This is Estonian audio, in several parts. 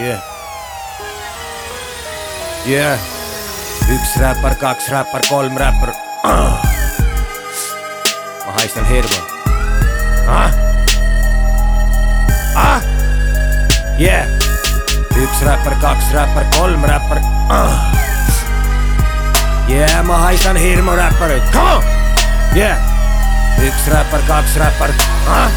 Yeah. Yeah. üks räppar, kaks räppar, kolm räppar ah.. ma haistan hirmu ah.. Ah. Yeah. üks räppar, kaks räppar, kolm räppar ah.. Yeah, ma haistan hirmu räppareid, come on yeah.. üks räppar, kaks räppar ah..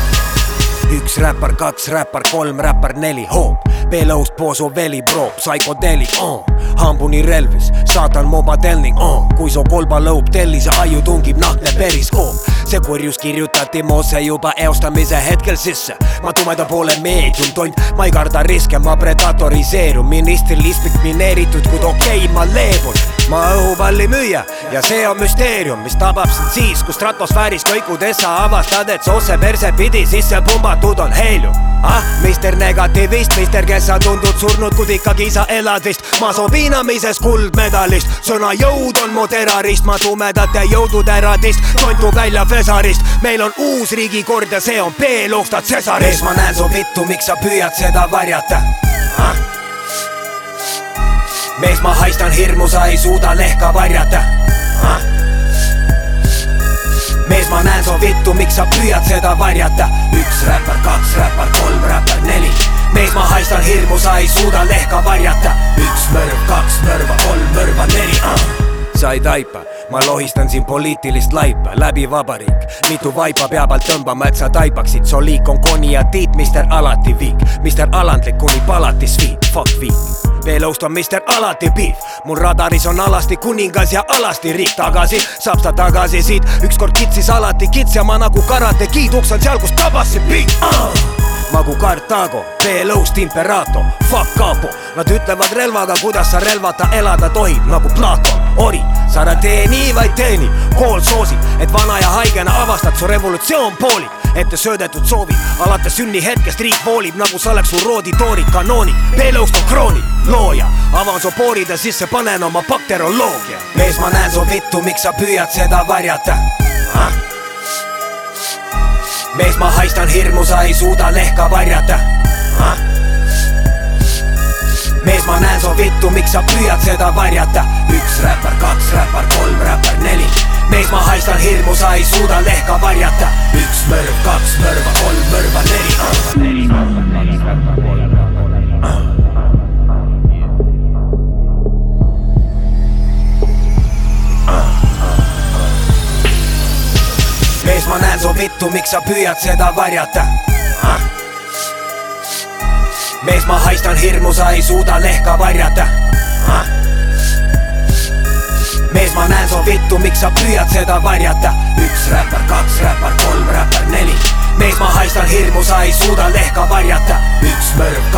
üks räppar, kaks räppar, kolm räppar, neli hoop, peelõust poosu veli bro, psühhodeli oh.. hambuni relvis, saatan mobatelning oh., kui su kolba lõub tellise aiu tungib nahkne periskoop. see kurjus kirjutati moosse juba eostamise hetkel sisse. ma tumeda poole meedium tont, ma ei karda riske, ma predatoriseerun, ministril istmik mineeritud, kuid okei okay,, ma leebun ma õhupalli müüa ja see on müsteerium, mis tabab sind siis, kui stratosfääris kõikudes sa avastad, et soosse perse pidi sisse pumbatud on heelium. ah, meister negatiivist, meister, kes sa tundud surnud, kuid ikkagi sa elad vist masopiinamises kuldmedalist. sõna jõud on mu terrorist, ma tumedate jõudude radist, tontu välja Fesarist. meil on uus riigikord ja see on B-loostad Cesarist. ma näen su vittu, miks sa püüad seda varjata ah?? mees, ma haistan hirmu, sa ei suuda lehka varjata ah?. Ma näen su vittu, miks sa püüad seda varjata? üks räppar, kaks räppar, kolm räppar, neli. mees, ma haistan hirmu, sa ei suuda lehka varjata. üks mõrv, kaks mõrva, kolm mõrva, neli ah.. sa ei taipa, ma lohistan siin poliitilist laipa läbi vabariik. mitu vaipa pea pealt tõmbama, et sa taipaksid, su liik on koni ja tiit, mister alati viik, mister alandlik kuni palati sviit, fuck viik veelõust on mister alati piif, mul radaris on alasti kuningas ja alasti riik. Tagasi, saab ta tagasi siit, ükskord kitsis alati kits ja ma nagu karate kid, uks on seal, kus tabas see beat. Uh!. magu Kartaago, veelõust imperaator, fuck kapo, nad ütlevad relvaga, kuidas sa relvata elada tohib, nagu Platon, ori, sa ära tee nii, vaid teeni, kool soosib, et vana ja haigena avastad, su revolutsioon poolib ette söödetud soovid, alates sünnihetkest riik voolib nagu sa oleks su rooditoorid, kanoonik, veelõust on kroonid, looja, avan su poorid ja sisse panen oma bakteroloogia. mees, ma näen su vittu, miks sa püüad seda varjata ah?? mees, ma haistan hirmu, sa ei suuda lehka varjata ah?. mees, ma näen su vittu, miks sa püüad seda varjata, üks räppar, kaks räppar, kolm räppar, neli. mees, ma haistan hirmu, sa ei suuda lehka varjata, üks mõrv, kaks mõrva, kolm mõrva, neli ah.. mees, ma näen su vittu, miks sa püüad seda varjata ah?? mees, ma haistan hirmu, sa ei suuda lehka varjata ah?. mees, ma näen su vittu, miks sa püüad seda varjata, üks räppar, kaks räppar, kolm räppar, neli. mees, ma haistan hirmu, sa ei suuda lehka varjata, üks mõrv,